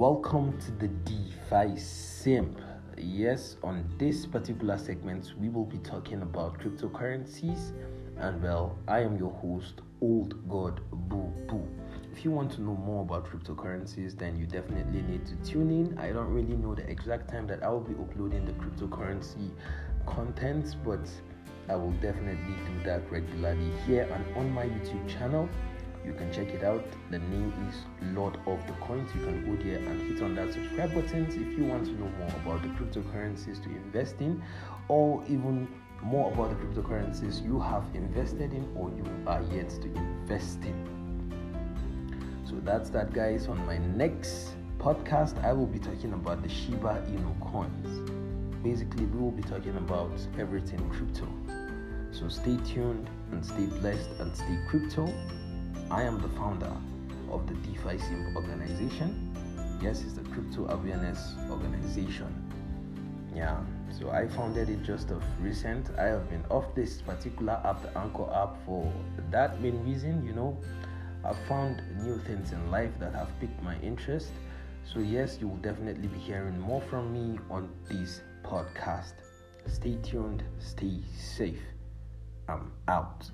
Welcome to the DeFi Simp. Yes, on this particular segment, we will be talking about cryptocurrencies. And well, I am your host, Old God Boo Boo. If you want to know more about cryptocurrencies, then you definitely need to tune in. I don't really know the exact time that I will be uploading the cryptocurrency content, but I will definitely do that regularly here and on my YouTube channel you can check it out. The name is Lord of the Coins. You can go there and hit on that subscribe button if you want to know more about the cryptocurrencies to invest in, or even more about the cryptocurrencies you have invested in or you are yet to invest in. So that's that, guys. On my next podcast, I will be talking about the Shiba Inu coins. Basically, we will be talking about everything crypto. So stay tuned and stay blessed and stay crypto. I am the founder of the DeFi Simp organization. Yes, it's the crypto awareness organization. Yeah, so I founded it just of recent. I have been off this particular app, the Anchor app, for that main reason. You know, I've found new things in life that have piqued my interest. So, yes, you will definitely be hearing more from me on this podcast. Stay tuned, stay safe. I'm out.